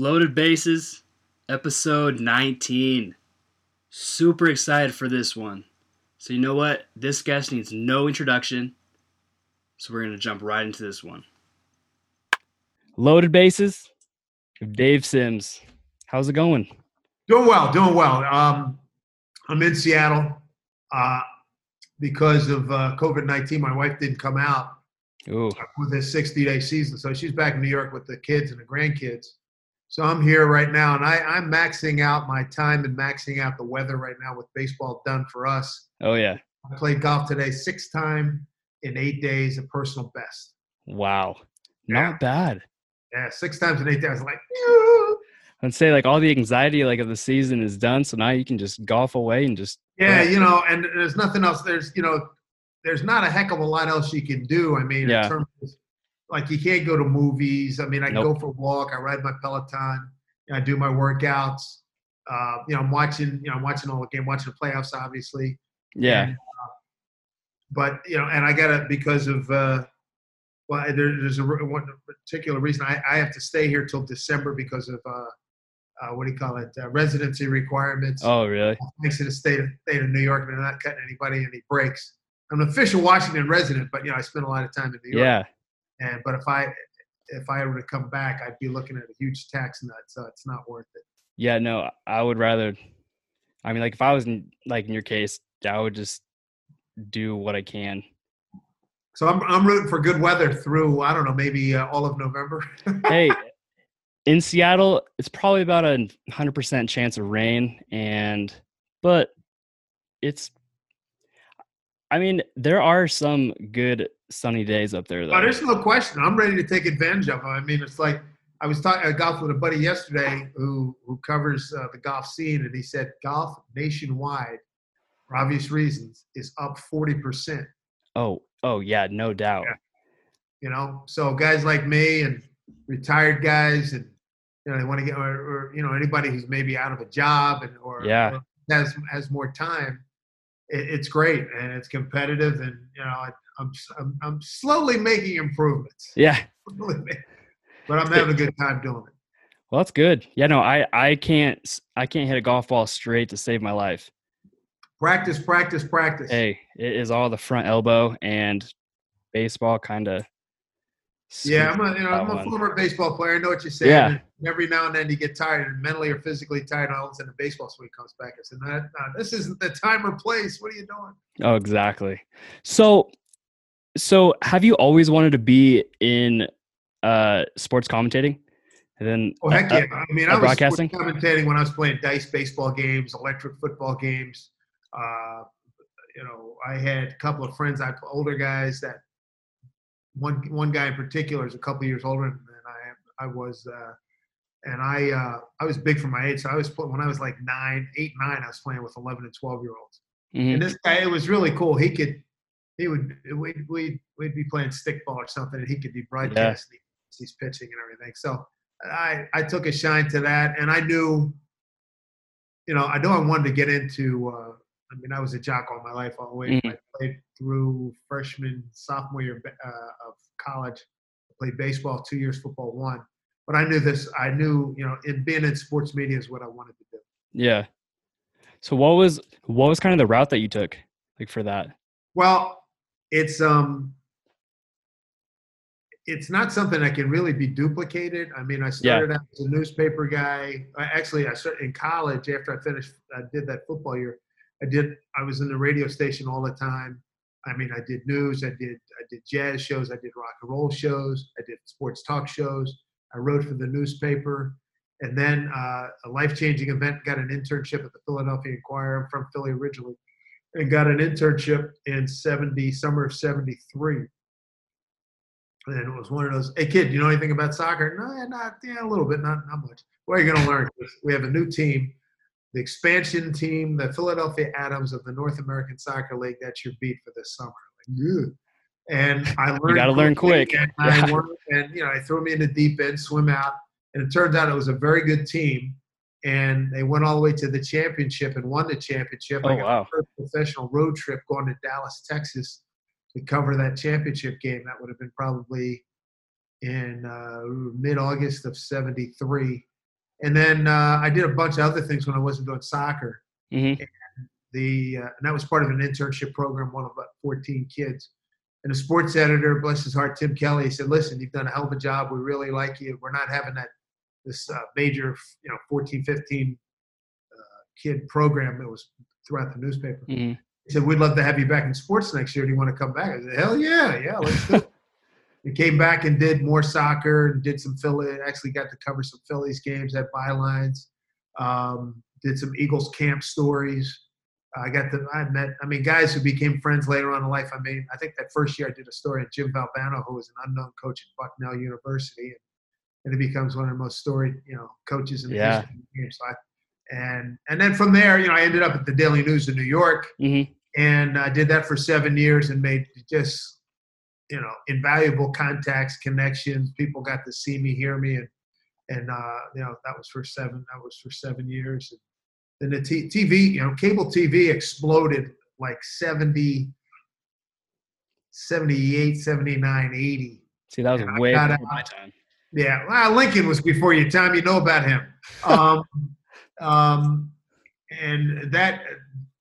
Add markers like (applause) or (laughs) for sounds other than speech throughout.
Loaded Bases, episode 19. Super excited for this one. So, you know what? This guest needs no introduction. So, we're going to jump right into this one. Loaded Bases, Dave Sims. How's it going? Doing well, doing well. Um, I'm in Seattle uh, because of uh, COVID 19. My wife didn't come out Ooh. with this 60 day season. So she's back in New York with the kids and the grandkids. So I'm here right now, and I, I'm maxing out my time and maxing out the weather right now with baseball done for us. Oh, yeah. I played golf today, six time in eight days, a personal best. Wow. Yeah. Not bad. Yeah, six times in eight days. I was like, "Yeah." I'd say like all the anxiety like of the season is done, so now you can just golf away and just yeah, you know, and there's nothing else. There's, you know, there's not a heck of a lot else you can do. I mean, Yeah. in terms of, like you can't go to movies. I mean, I Nope. go for a walk. I ride my Peloton. I do my workouts. Uh, you know, I'm watching. You know, I'm watching all the game, watching the playoffs, obviously. yeah. And, uh, but you know, and I got to because of uh, well, there, there's a one particular reason I, I have to stay here till December because of uh, uh, what do you call it? Uh, residency requirements Oh, really? makes it a state of, state of New York, and they're not cutting anybody any breaks. I'm an official Washington resident, but you know I spend a lot of time in New York. Yeah. And but if I if I were to come back, I'd be looking at a huge tax nut, so it's not worth it. Yeah, no, I would rather. I mean, like if I was in like in your case, I would just do what I can. So I'm I'm rooting for good weather through I don't know maybe uh, all of November. (laughs) hey, in Seattle, it's probably about a hundred percent chance of rain, and but it's. I mean, there are some good sunny days up there, though. Oh, there's no question. I'm ready to take advantage of them. I mean, it's like I was talking I golfed with a buddy yesterday who who covers uh, the golf scene, and he said golf nationwide, for obvious reasons, is up forty percent. oh, oh yeah, no doubt. Yeah. You know, so guys like me and retired guys, and you know, they want to get or, or you know anybody who's maybe out of a job and or, Yeah. or has has more time. It, it's great and it's competitive, and you know, I, I'm I'm I'm slowly making improvements. Yeah. (laughs) but I'm having a good time doing it. Well, that's good. Yeah, no, I I can't i can't hit a golf ball straight to save my life. Practice, practice, practice. Hey, it is all the front elbow and baseball kind of. Yeah, I'm a you know I'm a former baseball player. I know what you're saying. Yeah. And every now and then you get tired, and mentally or physically tired. and All of a sudden, the baseball swing comes back. I said, no, no, "This isn't the time or place. What are you doing?" Oh, exactly. So, so have you always wanted to be in uh sports commentating? And then, Oh heck uh, yeah! I mean, uh, I was broadcasting? sports commentating when I was playing dice baseball games, electric football games. Uh, you know, I had a couple of friends, I older guys that one one guy in particular is a couple years older than I am. I was, uh, and I uh, I was big for my age. So I was when I was like nine, eight, nine. I was playing with eleven and twelve year olds. mhm. And this guy, it was really cool. He could, he would, we'd, we'd, we'd be playing stickball or something, and he could be broadcasting he's pitching and everything. So I, I took a shine to that, and I knew, you know, I knew I wanted to get into. Uh, I mean, I was a jock all my life, all the way. I played through freshman, sophomore year uh, of college. I played baseball two years, football one. But I knew this. I knew, you know, in being in sports media is what I wanted to do. yeah. So what was what was kind of the route that you took, like for that? Well, it's um it's not something that can really be duplicated. I mean, I started out as a newspaper guy. Actually, I started in college after I finished. I did that football year. I did. I was in the radio station all the time. I mean, I did news. I did. I did jazz shows. I did rock and roll shows. I did sports talk shows. I wrote for the newspaper. And then uh, a life changing event got an internship at the Philadelphia Inquirer. I'm from Philly originally and got an internship in 70 summer of 73 and it was one of those hey kid you know anything about soccer no not yeah a little bit not, not much what are you going to learn we have a new team the expansion team the philadelphia Atoms of the north american soccer league that's your beat for this summer like, and i learned gotta learn quick. and, (laughs) I and you know i threw me in the deep end swim out and it turns out it was a very good team and they went all the way to the championship and won the championship. Oh, I got wow. first professional road trip going to Dallas, Texas, to cover that championship game. That would have been probably in uh, mid August of '73. And then uh, I did a bunch of other things when I wasn't doing soccer. Mm-hmm. The uh, and that was part of an internship program, one of about 14 kids. And the sports editor, bless his heart, Tim Kelly, said, "Listen, you've done a hell of a job. We really like you. We're not having that this uh, major, you know, 14, 15 uh, kid program that was throughout the newspaper." Mm-hmm. He said, "We'd love to have you back in sports next year. Do you want to come back?" I said, "Hell yeah, yeah, let's do it." He came back and did more soccer and did some Philly. Actually, got to cover some Phillies games at bylines. Um, did some Eagles camp stories. I got the I met I mean guys who became friends later on in life. I mean I think that first year I did a story on Jim Valvano, who was an unknown coach at Bucknell University, and, and it becomes one of the most storied you know coaches in the Yeah. history of the game. So I, and and then from there, you know, I ended up at the Daily News in New York, Mm-hmm. and I did that for seven years and made just you know invaluable contacts, connections. People got to see me, hear me, and and uh, you know that was for seven. That was for seven years. And then the t- TV, you know, cable TV exploded like 70, 78, 79, 80. See, that was And way before my time. Yeah, well, Lincoln was before your time. You know about him. Um, (laughs) um, and that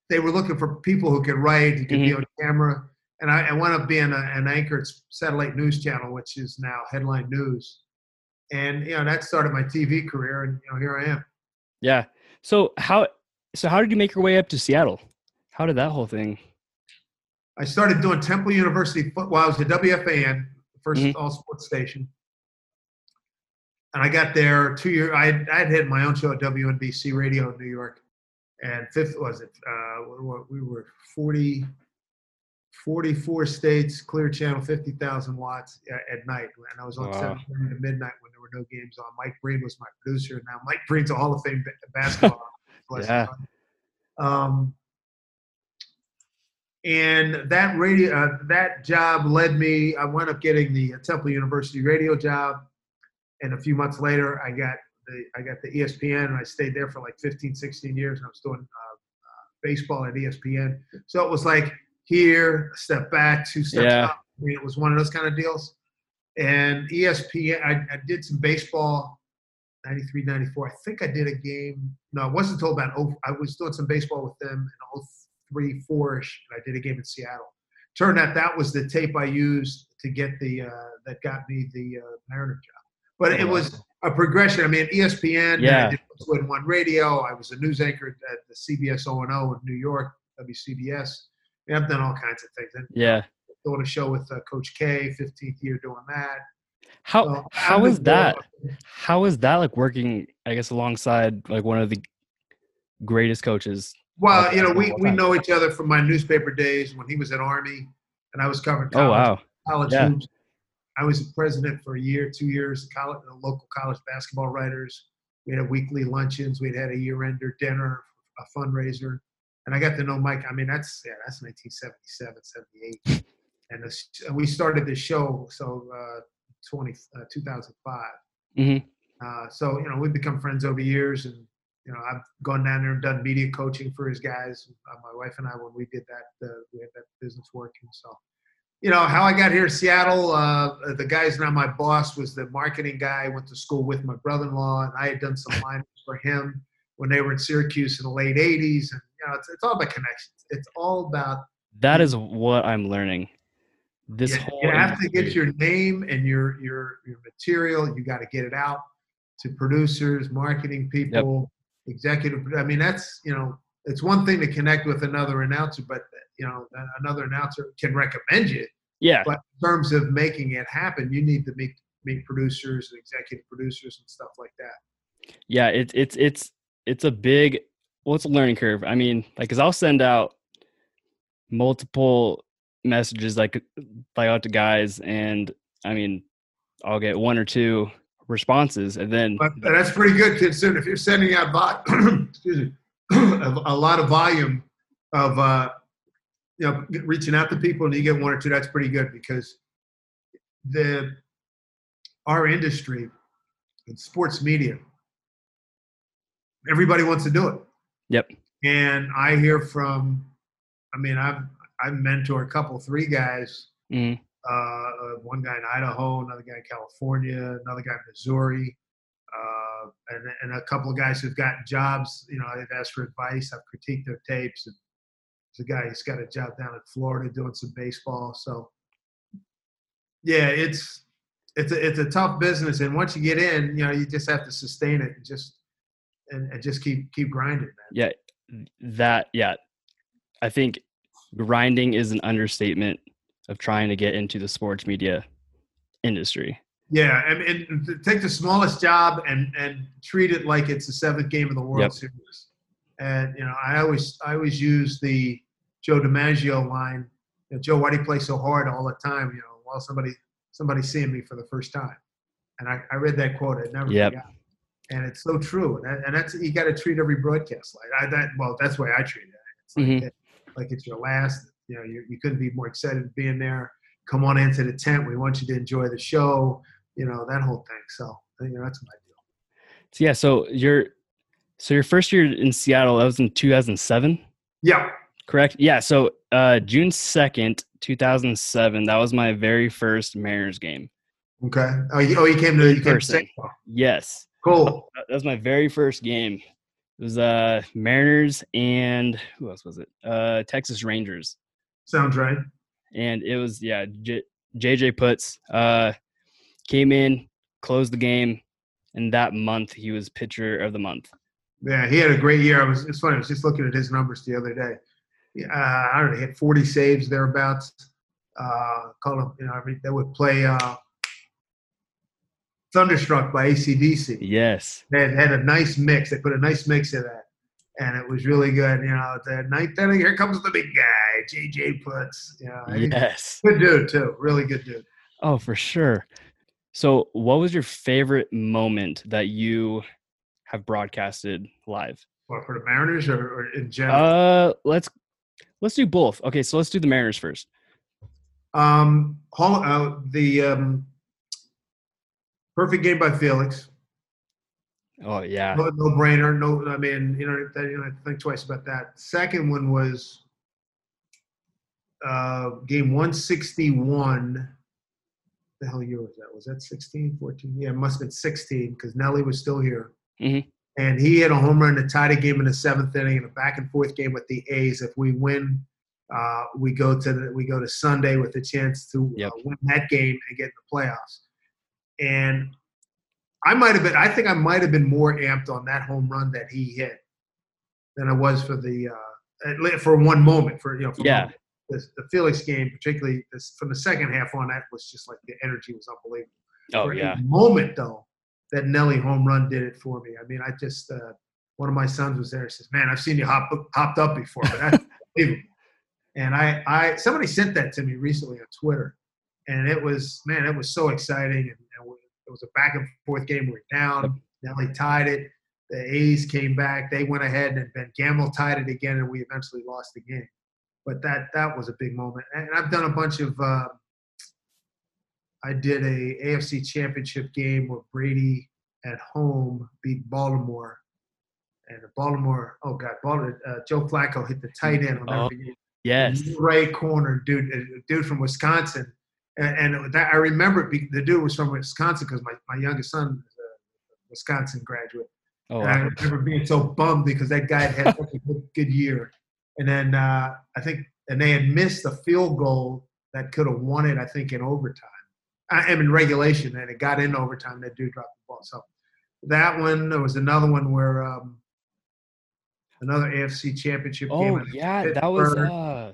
they were looking for people who could write, who could be on camera. And I, I wound up being a, an anchor at satellite news channel, which is now Headline News. And you know that started my TV career, and you know here I am. Yeah. So how so how did you make your way up to Seattle? How did that whole thing? I started doing Temple University foot. Well, I was at WFAN, the 1st Mhm. all sports station, and I got there two years. I had, I had had my own show at WNBC Radio in New York, and fifth was it? Uh, we we were 40, 44 states, clear channel, fifty thousand watts at, night, and I was on Wow. seven thirty to midnight when there were no games on. Mike Breen was my producer, and now Mike Breen's a Hall of Fame basketball. (laughs) Yeah. Um, and that radio uh, that job led me i wound up getting the temple university radio job and a few months later i got the i got the espn and i stayed there for like 15 16 years and i was doing uh, uh, baseball at espn so it was like here a step back two steps Yeah. up. I mean, it was one of those kind of deals. And espn i, I did some baseball 93 94 i think i did a game. No i wasn't told about oh i was doing some baseball with them in 03 4ish and i did a game in seattle. Turned out that was the tape i used to get the uh, that got me the uh, mariner job. But it was a progression. I mean espn Yeah. i did Westwood one radio. I was a news anchor at the cbs o&o in new york wcbs I mean, i've done all kinds of things and Yeah. doing a show with uh, coach k 15th year doing that How So how was that? How was that like working? I guess alongside like one of the greatest coaches. Well, you know, we, we know each other from my newspaper days when he was at Army and I was covering college, Oh wow. college Yeah. hoops. I was president for a year, two years, college, the local college basketball writers. We had weekly luncheons. We'd had a year-ender dinner, a fundraiser. And I got to know Mike. I mean, that's, yeah, that's 1977, 78. (laughs) And this, we started the show, so uh, 20, uh, 2005. Mhm. Uh, so, you know, we've become friends over years and, you know, I've gone down there and done media coaching for his guys. Uh, my wife and I, when we did that, uh, we had that business working. So, you know, how I got here to Seattle, uh, the guy's now my boss was the marketing guy. I went to school with my brother-in-law, and I had done some (laughs) lines for him when they were in Syracuse in the late '80s. And you know, it's, it's all about connections. It's all about That is what I'm learning. This you, whole you have to get your name and your your your material. You got to get it out to producers, marketing people, executive. I mean, that's you know, it's one thing to connect with another announcer, but you know, another announcer can recommend you. yeah. But in terms of making it happen, you need to meet meet producers and executive producers and stuff like that. yeah it's it's it's it's a big well it's a learning curve i mean like because i'll send out multiple messages like like out to guys and i mean i'll get one or two responses and then But that's pretty good considering if you're sending out vo- (clears throat) excuse me (clears throat) a, a lot of volume of uh, you know reaching out to people and you get one or two. That's pretty good because the our industry in sports media, everybody wants to do it. Yep. And I hear from, I mean, I've I've mentored a couple, three guys Mhm. uh, one guy in Idaho, another guy in California, another guy in Missouri, uh, uh, and, and a couple of guys who've gotten jobs. You know, they've asked for advice. I've critiqued their tapes. And there's a guy who's got a job down in Florida doing some baseball. So, yeah, it's it's a, it's a tough business, and once you get in, you know, you just have to sustain it and just and, and just keep keep grinding, man. Yeah, that yeah, I think grinding is an understatement of trying to get into the sports media industry. Yeah, and, and take the smallest job and and treat it like it's the seventh game of the World yep. Series. And you know, I always I always use the Joe DiMaggio line. You know, Joe, why do you play so hard all the time? You know, while somebody somebody seeing me for the first time. And I, I read that quote. I never yep. forgot. And it's so true. And, and that's you got to treat every broadcast like I, that. Well, that's the way I treat it. It's like, mm-hmm. it, like it's your last. You know, you, you couldn't be more excited being there. Come on into the tent. We want you to enjoy the show you know that whole thing. So you know that's my deal. So, yeah. So your so your first year in Seattle that was in 2007. Yeah. Correct. Yeah. So uh, June 2nd, 2007. That was my very first Mariners game. Okay. Oh, you, oh, you came to you came to Yes. Cool. (laughs) That was my very first game. It was uh Mariners and who else was it? Uh Texas Rangers. Sounds right. And it was yeah, J- JJ Putz. Uh came in, closed the game, and that month he was pitcher of the month. Yeah, he had a great year. I was it's funny. I was just looking at his numbers the other day. Uh, I don't know, he had 40 saves thereabouts. Uh, call him, you know, I mean, they would play uh, Thunderstruck by ACDC. Yes. They had, a nice mix. They put a nice mix of that. And it was really good. You know, the ninth inning, here comes the big guy, JJ Putz. You know, yes. Good dude, too. Really good dude. Oh, for sure. So, what was your favorite moment that you have broadcasted live? What for the Mariners or, or in general? Uh, let's let's do both. Okay, so let's do the Mariners first. Um, uh, the um, perfect game by Felix. Oh yeah, no, no brainer. No, I mean, you know, you know, think twice about that. Second one was uh, game one sixty one the hell year was that? Was that 16, 14? Yeah, it must have been 16 because Nelly was still here. Mm-hmm. And he had a home run to tie the game in the seventh inning in a back and forth game with the A's. If we win, uh, we go to the, we go to Sunday with a chance to uh, yep. uh, win that game and get in the playoffs. And I might have been, I think I might have been more amped on that home run that he hit than I was for the uh, for one moment for you know for yeah the, the Felix game, particularly this, from the second half on, that was just like the energy was unbelievable. Oh for yeah. moment though, that Nelly home run did it for me. I mean, I just uh, one of my sons was there. He says, "Man, I've seen you hop hopped up before, but that's (laughs) unbelievable." And I, I somebody sent that to me recently on Twitter, and it was man, it was so exciting. And, and it was a back and forth game. We were down. Nelly tied it. The A's came back. They went ahead, and Ben Gamel tied it again, and we eventually lost the game but that that was a big moment. And I've done a bunch of. Uh, I did a AFC Championship game where Brady at home beat Baltimore, and Baltimore. Oh God, Baltimore. Uh, Joe Flacco hit the tight end on that. oh, Yes, right corner, dude. Dude from Wisconsin, and, and that, I remember the dude was from Wisconsin because my, my youngest son is a Wisconsin graduate. Oh, and I remember being so bummed because that guy had such a (laughs) good, good year. And then uh, I think, and they had missed a field goal that could have won it, I think, in overtime. I am in regulation, and it got in overtime. That dude dropped the ball. So that one, there was another one where um, another AFC championship oh, game. Oh, yeah. That was, uh,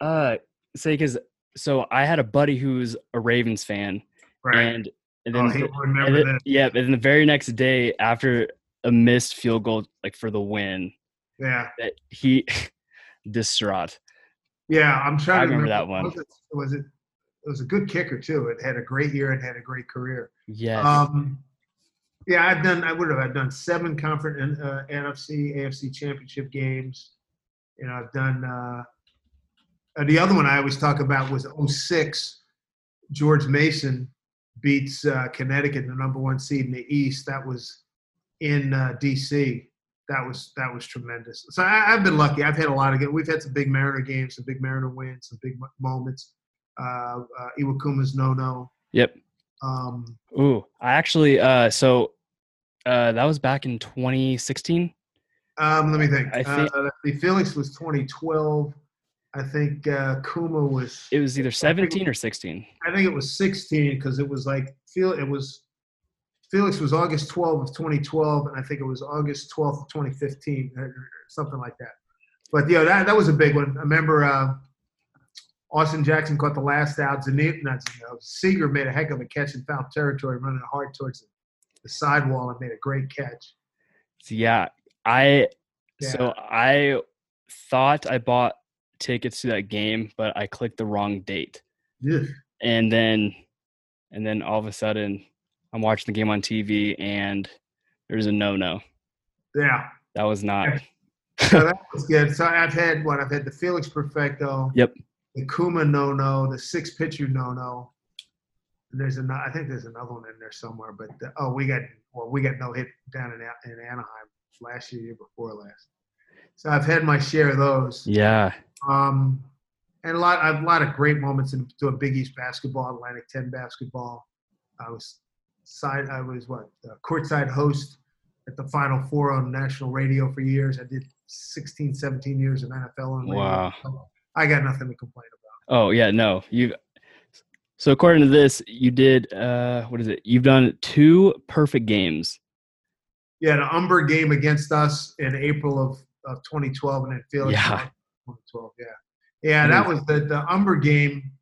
uh, say, because so I had a buddy who's a Ravens fan. Right. And, and then, oh, remember and yeah, and then the very next day after a missed field goal, like for the win, yeah. That he (laughs) distraught. Yeah, I'm trying I to remember, remember that one. Was it, was it? It was a good kicker too. It had a great year and had a great career. Yes. Um, yeah, I've done. I would have. I've done seven conference uh, NFC, AFC championship games. You know, I've done. Uh, the other one I always talk about was 06. George Mason beats uh, Connecticut, the number one seed in the East. That was in uh, D.C that was that was tremendous. So I, have been lucky. I've had a lot of good. We've had some big Mariner games, some big Mariner wins, some big moments. Uh, uh, Iwakuma's no no. Yep. Um, Ooh, I actually. Uh, so Uh, that was back in 2016. Um, let me think. I think- uh, the Felix was 2012. I think uh, Kuma was. It was either 17 or 16. I think it was 16 because it was like feel it was. Felix was August 12 of 2012, and I think it was August 12th of 2015, or something like that. But yeah, that that was a big one. I remember uh, Austin Jackson caught the last out. Zanit, not Zanit, Seager made a heck of a catch in foul territory, running hard towards the, the sidewall and made a great catch. So, yeah, I Yeah. so I thought I bought tickets to that game, but I clicked the wrong date. Ugh. And then and then all of a sudden I'm watching the game on TV and there's a no-no. Yeah. That was not (laughs) so that was good. So I've had what I've had the Felix Perfecto. Yep. The Kuma no no, the six pitcher no no. And there's another. I think there's another one in there somewhere. But the, oh, we got well, we got no hit down in in Anaheim last year, year before last. So I've had my share of those. Yeah. Um, and a lot, a lot of great moments in doing Big East basketball, Atlantic 10 basketball. I was side, I was what, uh, courtside host at the Final Four on national radio for years. I did 16, 17 years of NFL on radio. Wow. I got nothing to complain about. Oh yeah, no. You so according to this, you did uh what is it? You've done two perfect games. Yeah, the Humber game against us in April of, of 2012, and then Felix. Yeah. 2012. Yeah, yeah, that was the the Humber game.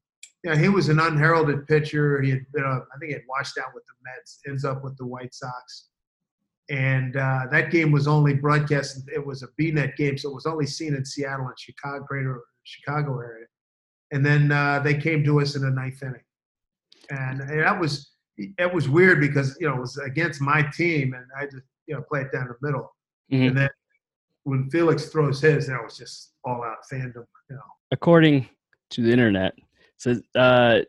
Yeah, he was an unheralded pitcher. He had been, a, I think, he had washed out with the Mets. Ends up with the White Sox, and uh, that game was only broadcast. It was a BNet game, so it was only seen in Seattle and Chicago, greater Chicago area. And then uh, they came to us in the ninth inning, and, and that was it was weird because you know it was against my team, and I just you know play it down the middle. Mhm. And then when Felix throws his, that was just all out fandom. You know, According to the internet, says uh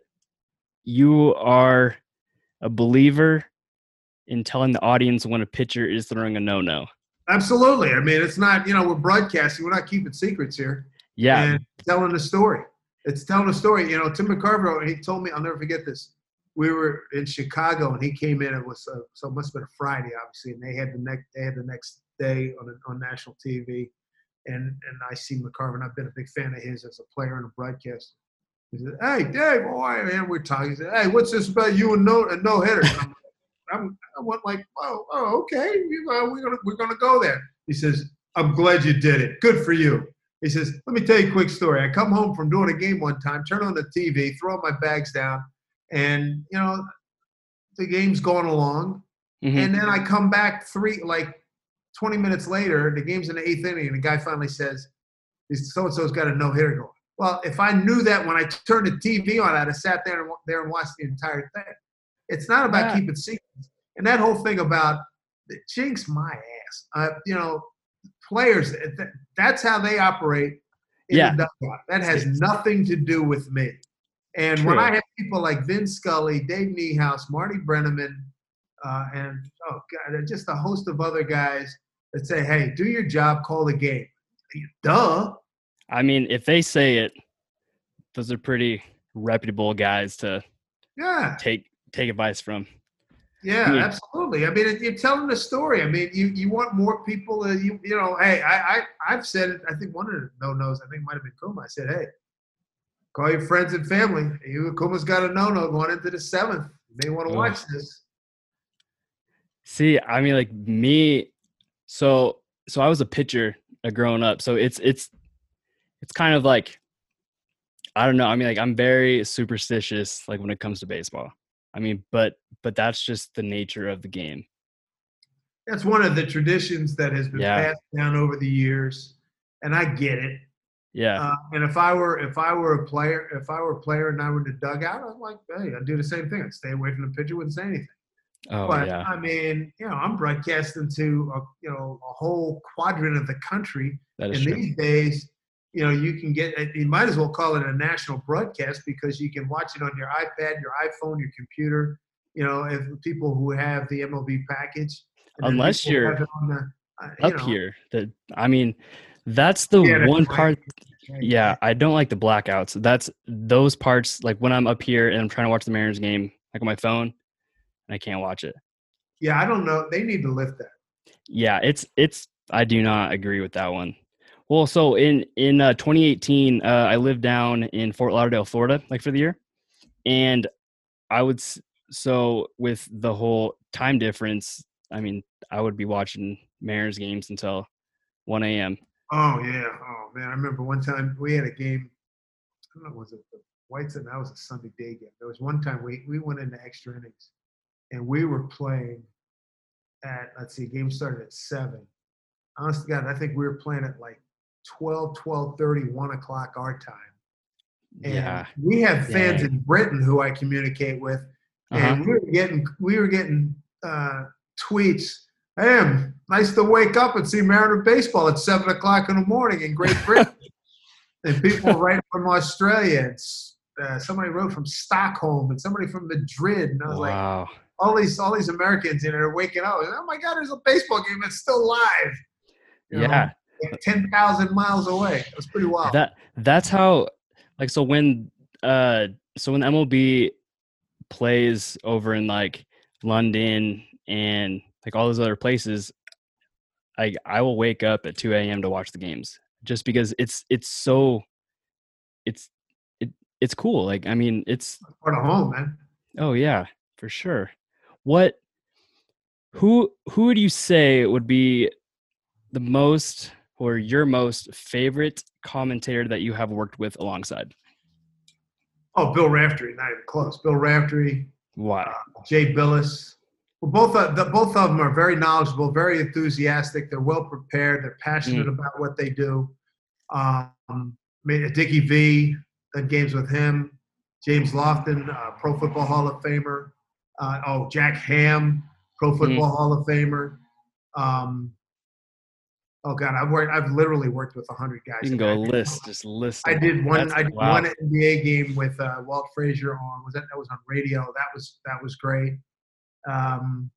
you are a believer in telling the audience when a pitcher is throwing a no-no. absolutely. I mean, it's not you know we're broadcasting, we're not keeping secrets here, Yeah. and telling the story. It's telling a story. You know, Tim McCarver, he told me, I'll never forget this. We were in Chicago, and he came in. It was uh so it must have been a Friday, obviously, and they had the next they had the next day on on national TV, and and I see McCarver, and I've been a big fan of his as a player and a broadcaster. He said, "Hey, Dave, boy, man, we're talking." He said, "Hey, what's this about you and no and no hitter?" I'm, I'm, I went like, "Oh, oh, okay, we're gonna we're gonna go there." He says, "I'm glad you did it. Good for you." He says, "Let me tell you a quick story. I come home from doing a game one time, turn on the TV, throw my bags down, and you know, the game's going along, Mhm. and then I come back three like 20 minutes later. The game's in the eighth inning, and the guy finally says, "So and so's got a no hitter going." Well, if I knew that when I turned the TV on, I'd have sat there and, there and watched the entire thing. It's not about Yeah. keeping secrets, and that whole thing about the jinx my ass. Uh, you know, players. th- That's how they operate. In Yeah. That has nothing to do with me. And when I have people like Vin Scully, Dave Niehaus, Marty Brennaman, uh, and oh god, and just a host of other guys that say, "Hey, do your job, call the game." Duh. I mean, if they say it, those are pretty reputable guys to Yeah, take take advice from. yeah, Yeah. absolutely. I mean, you're telling the story. I mean, you you want more people. To, you you know, hey, I, I I've said it. I think one of the no nos. I think might have been Kuma. I said, hey, call your friends and family. You Kuma's got a no no going into the seventh. You may want to watch this. See, I mean, like me, so so I was a pitcher uh, growing up, so it's it's it's kind of like I don't know. I mean, like I'm very superstitious, like when it comes to baseball. I mean, but but that's just the nature of the game. That's one of the traditions that has been Yeah. passed down over the years, and I get it. Yeah, Uh, and if I were if I were a player, if I were a player and I were in the dugout, I'd like, hey, I'd do the same thing. I'd stay away from the pitcher, wouldn't say anything. Oh but yeah, I mean, you know, I'm broadcasting to a, you know a whole quadrant of the country, that is and true. these days, you know, you can get. You might as well call it a national broadcast because you can watch it on your iPad, your iPhone, your computer. You know, if people who have the MLB package, Unless you're have it on the, uh, you Up know, here, that I mean, that's the Yeah, one part. right, Yeah, I don't like the blackouts. That's those parts. Like when I'm up here and I'm trying to watch the Mariners game, like on my phone, and I can't watch it. Yeah, I don't know. They need to lift that. Yeah, it's it's. I do not agree with that one. Well, so in in uh, 2018, uh, I lived down in Fort Lauderdale, Florida, like for the year, and I would so with the whole time difference. I mean, I would be watching Mariners games until 1 a.m. Oh yeah, oh man, I remember one time we had a game. I don't know, was it the Whites? And that was a Sunday day game. There was one time we we went into extra innings, and we were playing at let's see, game started at seven. Honest to God, I think we were playing at like 12, 12 30, 1 o'clock our time. And yeah. we have fans in Britain who I communicate with, and uh-huh. we were getting we were getting uh, tweets. Hey, nice to wake up and see Mariner baseball at seven o'clock in the morning in Great Britain. (laughs) and people right from Australia. It's, uh, somebody wrote from Stockholm and somebody from Madrid, and I was wow. like, all these all these Americans in it are waking up. oh my God, there's a baseball game that's still live. You yeah. Know? ten thousand miles away. It was pretty wild. That that's how like so when uh so when MLB plays over in like London and like all those other places, I I will wake up at two a.m. to watch the games just because it's it's so it's it it's cool. Like I mean, it's part of home, man. Oh yeah, for sure. What who who would you say would be the most or your most favorite commentator that you have worked with alongside? Oh, Bill Raftery, not even close. Bill Raftery. Wow. Uh, Jay Bilas. Well, both of the, both of them are very knowledgeable, very enthusiastic. They're well prepared. They're passionate mm. about what they do. Um, Dickie V, done games with him. James Lofton, uh, Pro Football Hall of Famer. Uh, oh, Jack Ham, Pro mm. Football mm. Hall of Famer. Um, Oh God, I've worked. I've literally worked with a hundred guys. You can go list, just list. I did one. That's, I did wow. one NBA game with uh, Walt Frazier on. Was that that was on radio? That was that was great. Um,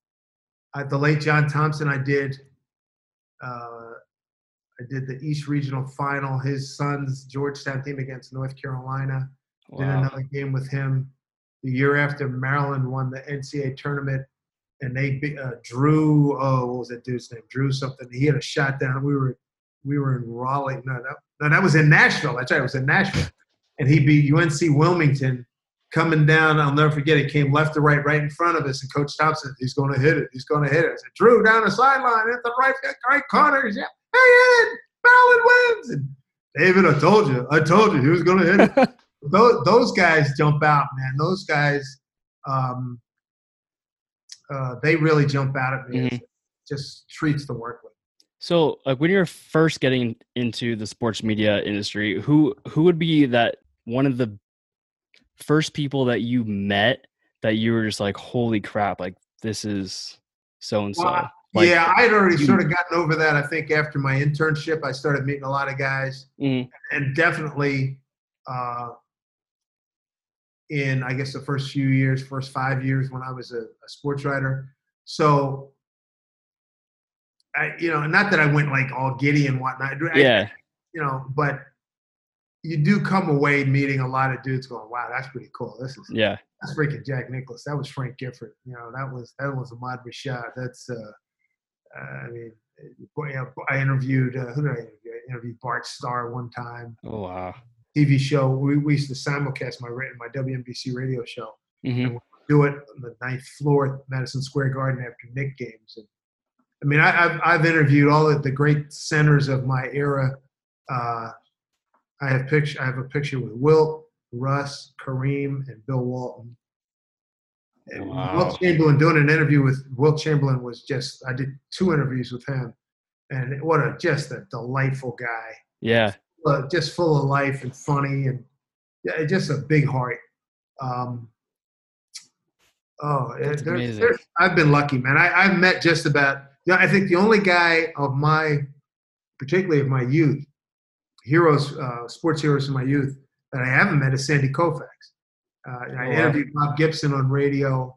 at the late John Thompson, I did. Uh, I did the East Regional Final. His son's Georgetown team against North Carolina. Wow. Did another game with him. The year after Maryland won the NCAA tournament and they uh, Drew. Oh, what was that dude's name? Drew something. He had a shot down. We were we were in Raleigh. No, no, no, that was in Nashville. That's right. It was in Nashville, and he beat UNC Wilmington. Coming down, I'll never forget. It came left to right, right in front of us, and Coach Thompson, he's going to hit it. He's going to hit it. I said, Drew down the sideline at the right, right corner. Yeah, hey, Maryland wins. And David, I told you, I told you, he was going to hit it. (laughs) those, those guys jump out, man. Those guys. Um, uh, they really jump out at me. Mm-hmm. Just treats to work with. So, like when you're first getting into the sports media industry, who who would be that one of the first people that you met that you were just like, holy crap, like this is so and so. Yeah, I'd already you, sort of gotten over that. I think after my internship, I started meeting a lot of guys, mm-hmm. and definitely uh, in I guess the first few years, first five years when I was a, a sports writer. So I, you know, not that I went like all giddy and whatnot. Yeah. I, you know, but you do come away meeting a lot of dudes going, "Wow, that's pretty cool. This is yeah, that's freaking Jack Nicklaus. That was Frank Gifford. You know, that was that was Ahmad Rashad. That's uh, uh, I mean, I interviewed uh, who did I interview? I interviewed Bart Starr one time. Oh wow. TV show. We, we used to simulcast my my WNBC radio show. Mm-hmm. And we do it on the ninth floor at Madison Square Garden after Knick games. And I mean, I, have I've interviewed all of the great centers of my era. Uh, I have picture. I have a picture with Wilt, Russ, Kareem, and Bill Walton. wow. Wilt Chamberlain doing an interview with Wilt Chamberlain was just. I did two interviews with him, and what a just a delightful guy. Yeah, uh, just full of life and funny and yeah, just a big heart. Um, oh, I've been lucky, man. I, I've met just about. Yeah, I think the only guy of my, particularly of my youth, heroes, uh, sports heroes in my youth that I haven't met is Sandy Koufax. Uh, I oh, interviewed Bob Gibson on radio.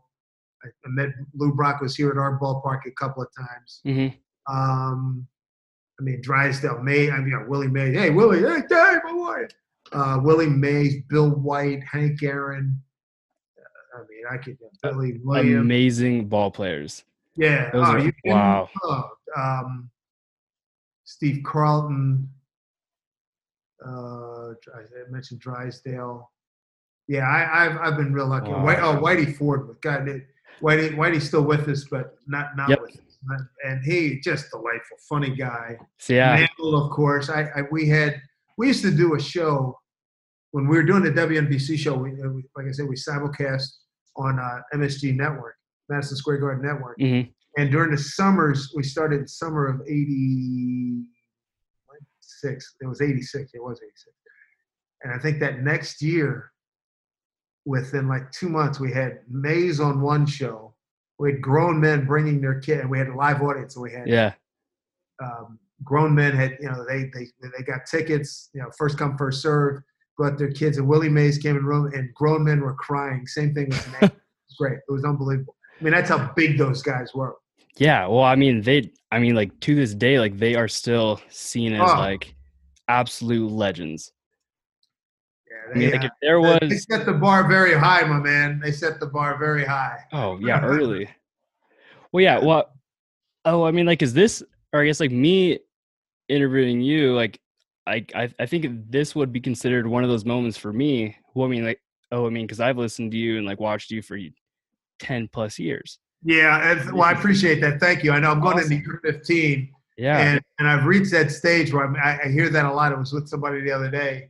I, I, met Lou Brock was here at our ballpark a couple of times. Mm-hmm. Um, I mean, Drysdale May. I mean, Willie Mays. Hey, Willie. Hey, Dave, how are you? Uh, Willie Mays, Bill White, Hank Aaron. Uh, I mean, I could Billy Williams. Amazing ball players. Yeah. Those oh, are- you can- wow. oh, um, Steve Carlton. Uh, I mentioned Drysdale. Yeah, I, I've I've been real lucky. Wow. White, oh, Whitey Ford God, it- Whitey Whitey's still with us, but not not Yep. with us. And he just delightful, funny guy. Yeah, Mantle, of course. I, I we had we used to do a show when we were doing the WNBC show. We, we like I said, we simulcast on uh, MSG Network, Madison Square Garden Network. mhm, And during the summers, we started summer of '86. It was '86. It was '86. And I think that next year, within like two months, we had Mays on one show. We had grown men bringing their kid, and we had a live audience. And we had yeah, um, grown men had you know they they they got tickets you know first come first serve brought their kids and Willie Mays came in the room and grown men were crying same thing with Nate. (laughs) great it was unbelievable I mean that's how big those guys were yeah. Well, I mean, they, I mean, like to this day, like they are still seen as Oh. like absolute legends. Yeah, I mean, they, like if there they was, set the bar very high my man they set the bar very high oh yeah, early. (laughs) Well, yeah. Well, oh, I mean, like, is this, or I guess like me interviewing you, like, I, I, I think this would be considered one of those moments for me. Well, I mean, like, oh, I mean, because I've listened to you and like watched you for ten plus years. yeah well I appreciate that thank you I know I'm going Awesome. into year 15 Yeah. and and I've reached that stage where I'm, I, I hear that a lot. I was with somebody the other day.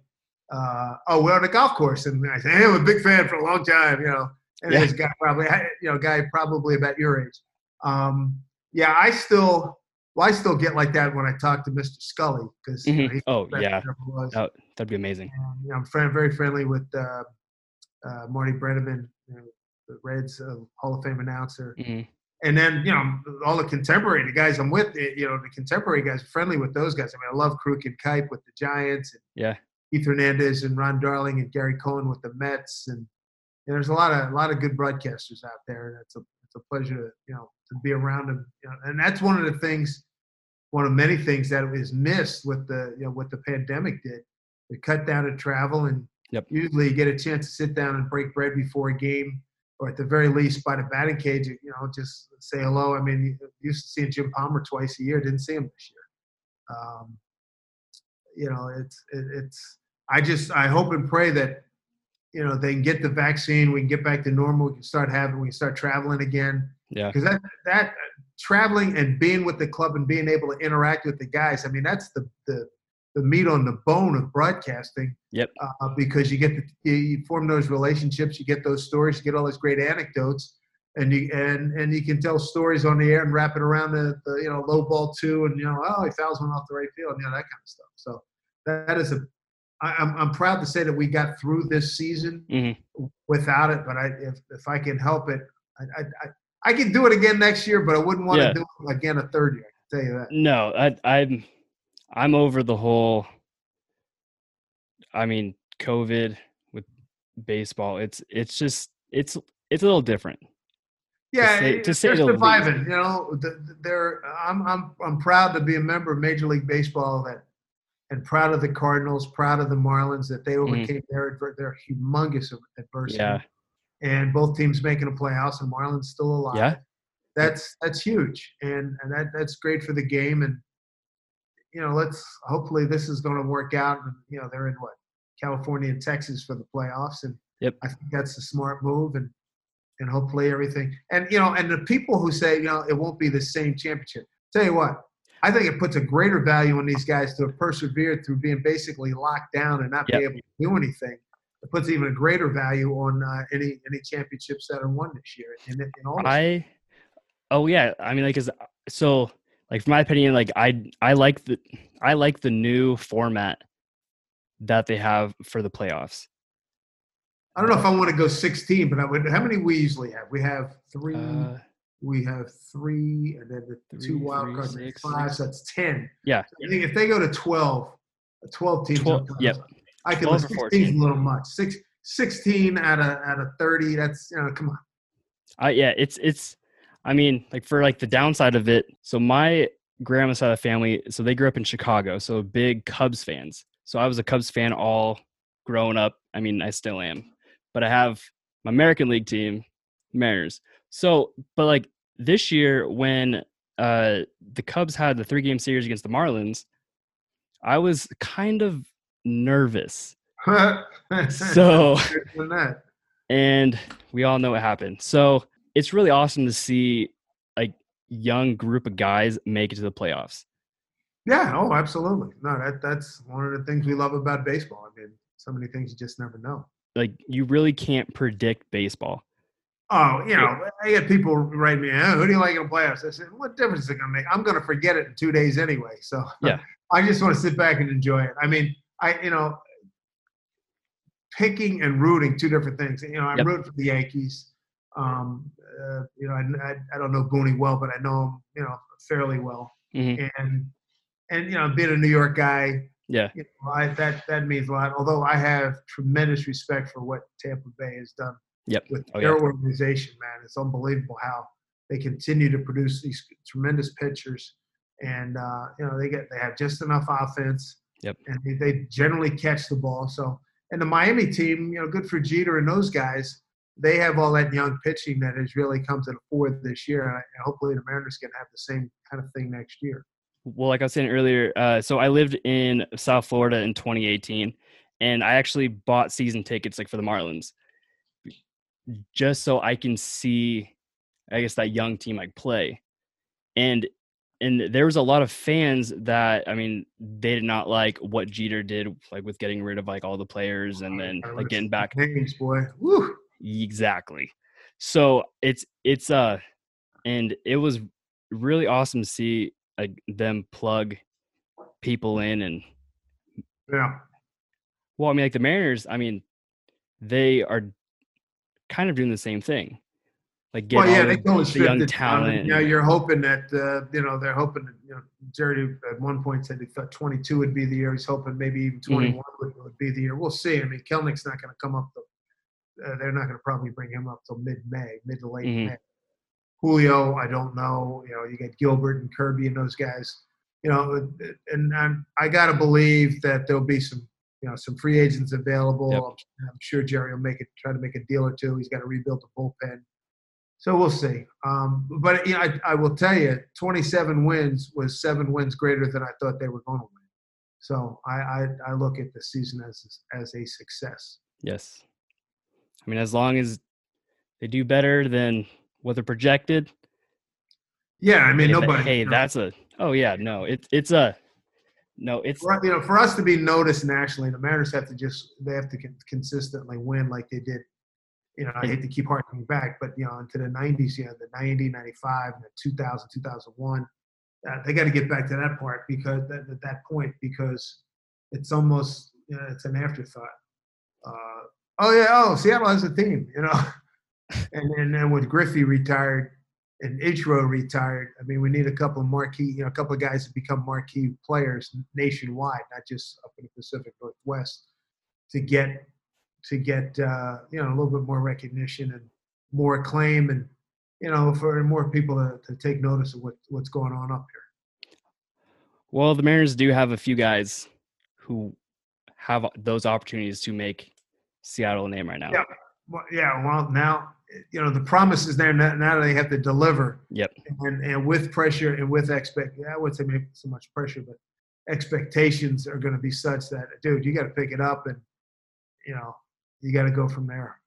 Uh, oh, we're on a golf course, and I say, "Hey, I'm a big fan for a long time," you know. And Yeah. this guy probably, you know, guy probably about your age. Um, yeah, I still, well, I still get like that when I talk to Mr. Scully because Mhm. Oh, yeah. was. that, that'd be amazing. You know, I'm friend, very friendly with uh, uh, Marty Brennaman, you know, the Reds uh, Hall of Fame announcer Mhm. and then you know all the contemporary the guys I'm with, eh, you know the contemporary guys, are friendly with those guys. I mean, I love Kruk and Kuip with the Giants, and Yeah. Keith Hernandez and Ron Darling and Gary Cohen with the Mets, and know, there's a lot of a lot of good broadcasters out there, and it's a it's a pleasure to you know to be around them. You know, and that's one of the things, one of many things that is missed with the you know what the pandemic did. It cut down to travel, and Yep. usually you get a chance to sit down and break bread before a game or at the very least by the batting cage, you know, just say hello. I mean, you used to see Jim Palmer twice a year, didn't see him this year. Um, you know, it's it, it's. I just I hope and pray that you know they can get the vaccine, we can get back to normal, we can start having, we can start traveling again. Yeah. Because that that traveling and being with the club and being able to interact with the guys, I mean, that's the the the meat on the bone of broadcasting Yep. uh, because you get the, you, form those relationships, you get those stories, you get all those great anecdotes, and you and and you can tell stories on the air and wrap it around the, the you know low ball two, and you know oh he fouls one off the right field, you know that kind of stuff. So that, that is a I, I'm I'm proud to say that we got through this season Mhm. without it, but I if if I can help it, I I, I, I can do it again next year, but I wouldn't want Yeah. to do it again a third year. I can tell you that. No, I, I'm I'm over the whole. I mean, COVID with baseball. It's it's just it's it's a little different. Yeah, say- to say they're least. surviving. You know, th- th- they're. I'm I'm I'm proud to be a member of Major League Baseball that, and proud of the Cardinals, proud of the Marlins that they mm. overcame their adver- their humongous adversity. Yeah, And both teams making a playoffs, and Marlins still alive. Yeah. That's that's huge, and and that that's great for the game. And you know, let's hopefully this is going to work out. And you know, they're in what California and Texas for the playoffs, and Yep. I think that's a smart move. And and hopefully everything. And you know, and the people who say you know it won't be the same championship. Tell you what, I think it puts a greater value on these guys to have persevered through being basically locked down and not Yep. be able to do anything. It puts even a greater value on uh, any any championships that are won this year. In, in all this. I. Oh yeah, I mean, like, is so like, from my opinion, like, I I like the I like the new format that they have for the playoffs. I don't know if I want to go 16, but I would. How many we usually have? We have three. Uh, we have three, and then the two Three, wild three, cards make six, five. six. So that's ten. yeah, I think if they go to 12, uh, 12 teams. 12 sometimes, yep. I can. 12 live. or 16 is a little much. Six, 16 out of out of 30. That's you know, come on. I yeah, it's it's. I mean, like for like the downside of it. So my grandma's side of the family, so they grew up in Chicago, so big Cubs fans. So I was a Cubs fan all growing up. I mean, I still am, but I have my American League team, Mariners. So, but like this year when uh, the Cubs had the three game series against the Marlins, I was kind of nervous. (laughs) so, (laughs) and we all know what happened. So it's really awesome to see a young group of guys make it to the playoffs. Yeah. Oh, absolutely. No, that that's one of the things we love about baseball. I mean, so many things you just never know. Like you really can't predict baseball. Oh, you know, I get people write me, oh, "Who do you like in the playoffs?" I said, "What difference is it going to make? I'm going to forget it in two days anyway." So yeah, (laughs) I just want to sit back and enjoy it. I mean, I you know, picking and rooting two different things. You know, I'm yep. rooting for the Yankees. Um, uh, you know, I, I, I don't know Booney well, but I know him, you know, fairly well. Mm-hmm. And and you know, being a New York guy, yeah, you know, I, that that means a lot. Although I have tremendous respect for what Tampa Bay has done. Yep. With oh, their yeah. organization, man, it's unbelievable how they continue to produce these tremendous pitchers, and uh, you know they get they have just enough offense. Yep. And they, they generally catch the ball. So, and the Miami team, you know, good for Jeter and those guys. They have all that young pitching that has really come to the fore this year, and hopefully the Mariners can have the same kind of thing next year well, like I was saying earlier, uh, so I lived in South Florida in 2018, and I actually bought season tickets like for the Marlins, just so I can see, I guess that young team like play, and and there was a lot of fans that I mean they did not like what Jeter did, like with getting rid of like all the players and then like getting back names, boy. Woo. Exactly. So it's it's uh, and it was really awesome to see like them plug people in and yeah. Well, I mean, like the Mariners, I mean, they are kind of doing the same thing. Like get well, yeah, they the, the young talent. Yeah, you're hoping that uh, you know they're hoping that, you know Jerry at one point said he thought 22 would be the year. He's hoping maybe even 21 mm-hmm. would, would, be the year. We'll see. I mean, Kelenic's not going to come up. Uh, they're not going to probably bring him up till mid-May, mid to late mm-hmm. May. Julio, I don't know. You know, you get Gilbert and Kirby and those guys. You know, and I'm, I got to believe that there'll be some, you know, some free agents available. Yep. I'm, I'm, sure Jerry will make it, try to make a deal or two. He's got to rebuild the bullpen. So we'll see. Um, but you know, I, I, will tell you, 27 wins was seven wins greater than I thought they were going to win. So I, I, I look at the season as as a success. Yes, I mean, as long as they do better than what they're projected. Yeah, I mean nobody. Hey, that's a. Oh yeah, no, it's it's a. No, it's for, you know for us to be noticed nationally, the Mariners have to just they have to consistently win like they did. You know, I hate to keep harking back, but you know, into the '90s, you know, the '90, '95, the 2000, 2001, uh, they got to get back to that part because at that, that point because it's almost you know, it's an afterthought. Uh, oh yeah, oh Seattle has a team, you know. (laughs) and then, then with Griffey retired and Ichiro retired, I mean, we need a couple of marquee, you know, a couple of guys to become marquee players nationwide, not just up in the Pacific Northwest, to get to get uh, you know a little bit more recognition and more acclaim, and you know, for more people to, to take notice of what what's going on up here. Well, the Mariners do have a few guys who have those opportunities to make Seattle a name right now. Yeah, well, yeah. Well, now you know the promise is there. Now, now they have to deliver. Yep. And and with pressure and with expect, I wouldn't say maybe so much pressure, but expectations are going to be such that, dude, you got to pick it up, and you know you got to go from there.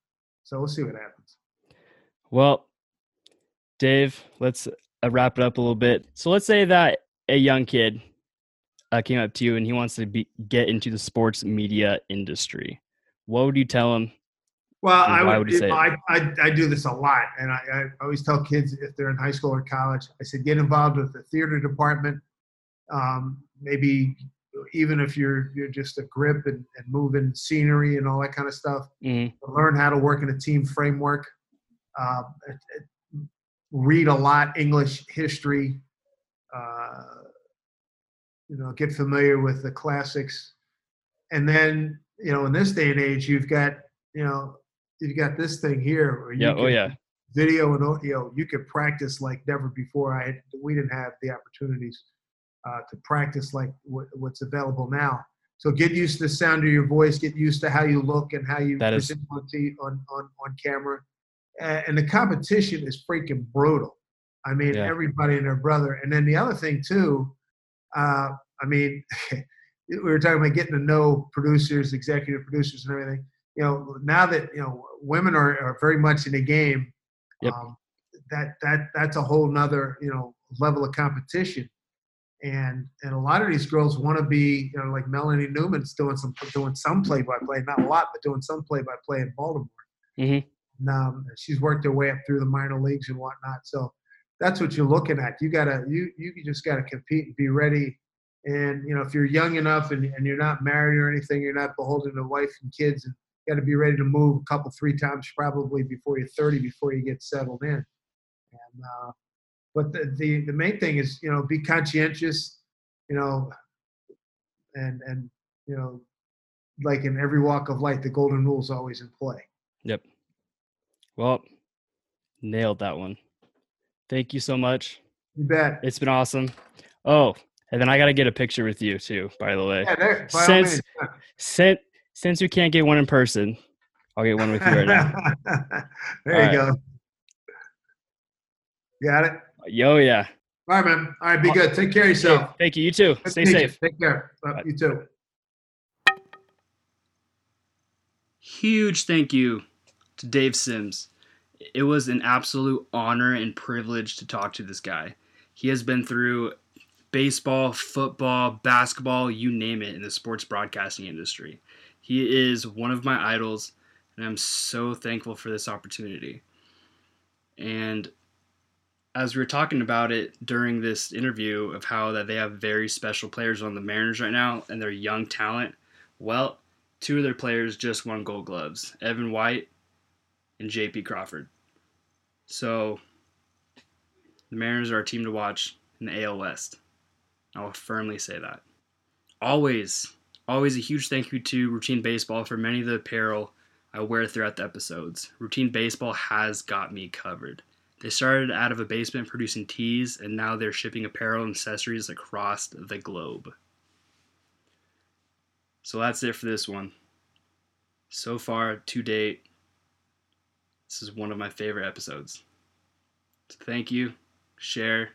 So we'll see what happens. Well, Dave, let's uh, wrap it up a little bit. So let's say that a young kid uh, came up to you and he wants to be, get into the sports media industry. What would you tell him well, I would, would I, I, I, do this a lot, and I, I, always tell kids if they're in high school or college, I said get involved with the theater department. Um, maybe even if you're you're just a grip and, and moving scenery and all that kind of stuff, mm-hmm. learn how to work in a team framework. Uh, read a lot English history. Uh, you know, get familiar with the classics, and then you know, in this day and age, you've got you know you got this thing here. Yeah. oh yeah. Video and audio, you could practice like never before. I we didn't have the opportunities uh, to practice like what, what's available now. So get used to the sound of your voice. Get used to how you look and how you that present is, on, on on on camera. And the competition is freaking brutal. I mean, Yeah. everybody and their brother. And then the other thing too, uh, I mean, (laughs) we were talking about getting to know producers, executive producers, and everything. You know, now that you know women are, are very much in the game, Yep. um, that that that's a whole nother you know level of competition. And and a lot of these girls want to be, you know, like Melanie Newman's doing some doing some play by play, not a lot, but doing some play by play in Baltimore. Mhm. And, um, she's worked her way up through the minor leagues and whatnot. So that's what you're looking at. You gotta you you just gotta compete and be ready. And you know, if you're young enough and, and you're not married or anything, you're not beholden to wife and kids, and got to be ready to move a couple three times probably before you're 30 before you get settled in. And uh, but the, the the main thing is you know be conscientious, you know, and and you know, like in every walk of life, the golden rule is always in play. Yep. Well, nailed that one. Thank you so much. You bet. It's been awesome. Oh, and then I got to get a picture with you too, by the way. Yeah, there, by all Since since since we can't get one in person, I'll get one with you right now. (laughs) there All you right. go. Got it. Yo, yeah. All right, man. All right, be good. Take care of yourself. Thank you. You too. Good to Stay meet you. safe. Take care. Uh, you too. Huge thank you to Dave Sims. It was an absolute honor and privilege to talk to this guy. He has been through baseball, football, basketball, you name it, in the sports broadcasting industry. He is one of my idols, and I'm so thankful for this opportunity. And as we were talking about it during this interview of how that they have very special players on the Mariners right now and they're young talent, well, two of their players just won gold gloves Evan White and JP Crawford. So the Mariners are a team to watch in the AL West. I will firmly say that. Always, always a huge thank you to Routine Baseball for many of the apparel I wear throughout the episodes. Routine Baseball has got me covered. They started out of a basement producing tees, and now they're shipping apparel and accessories across the globe. So that's it for this one. So far, to date, this is one of my favorite episodes. So thank you, share,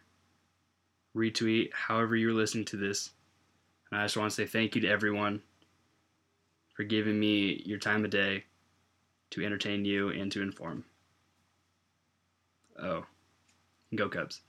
retweet, however you're listening to this. And I just want to say thank you to everyone for giving me your time of day to entertain you and to inform. Oh, go Cubs.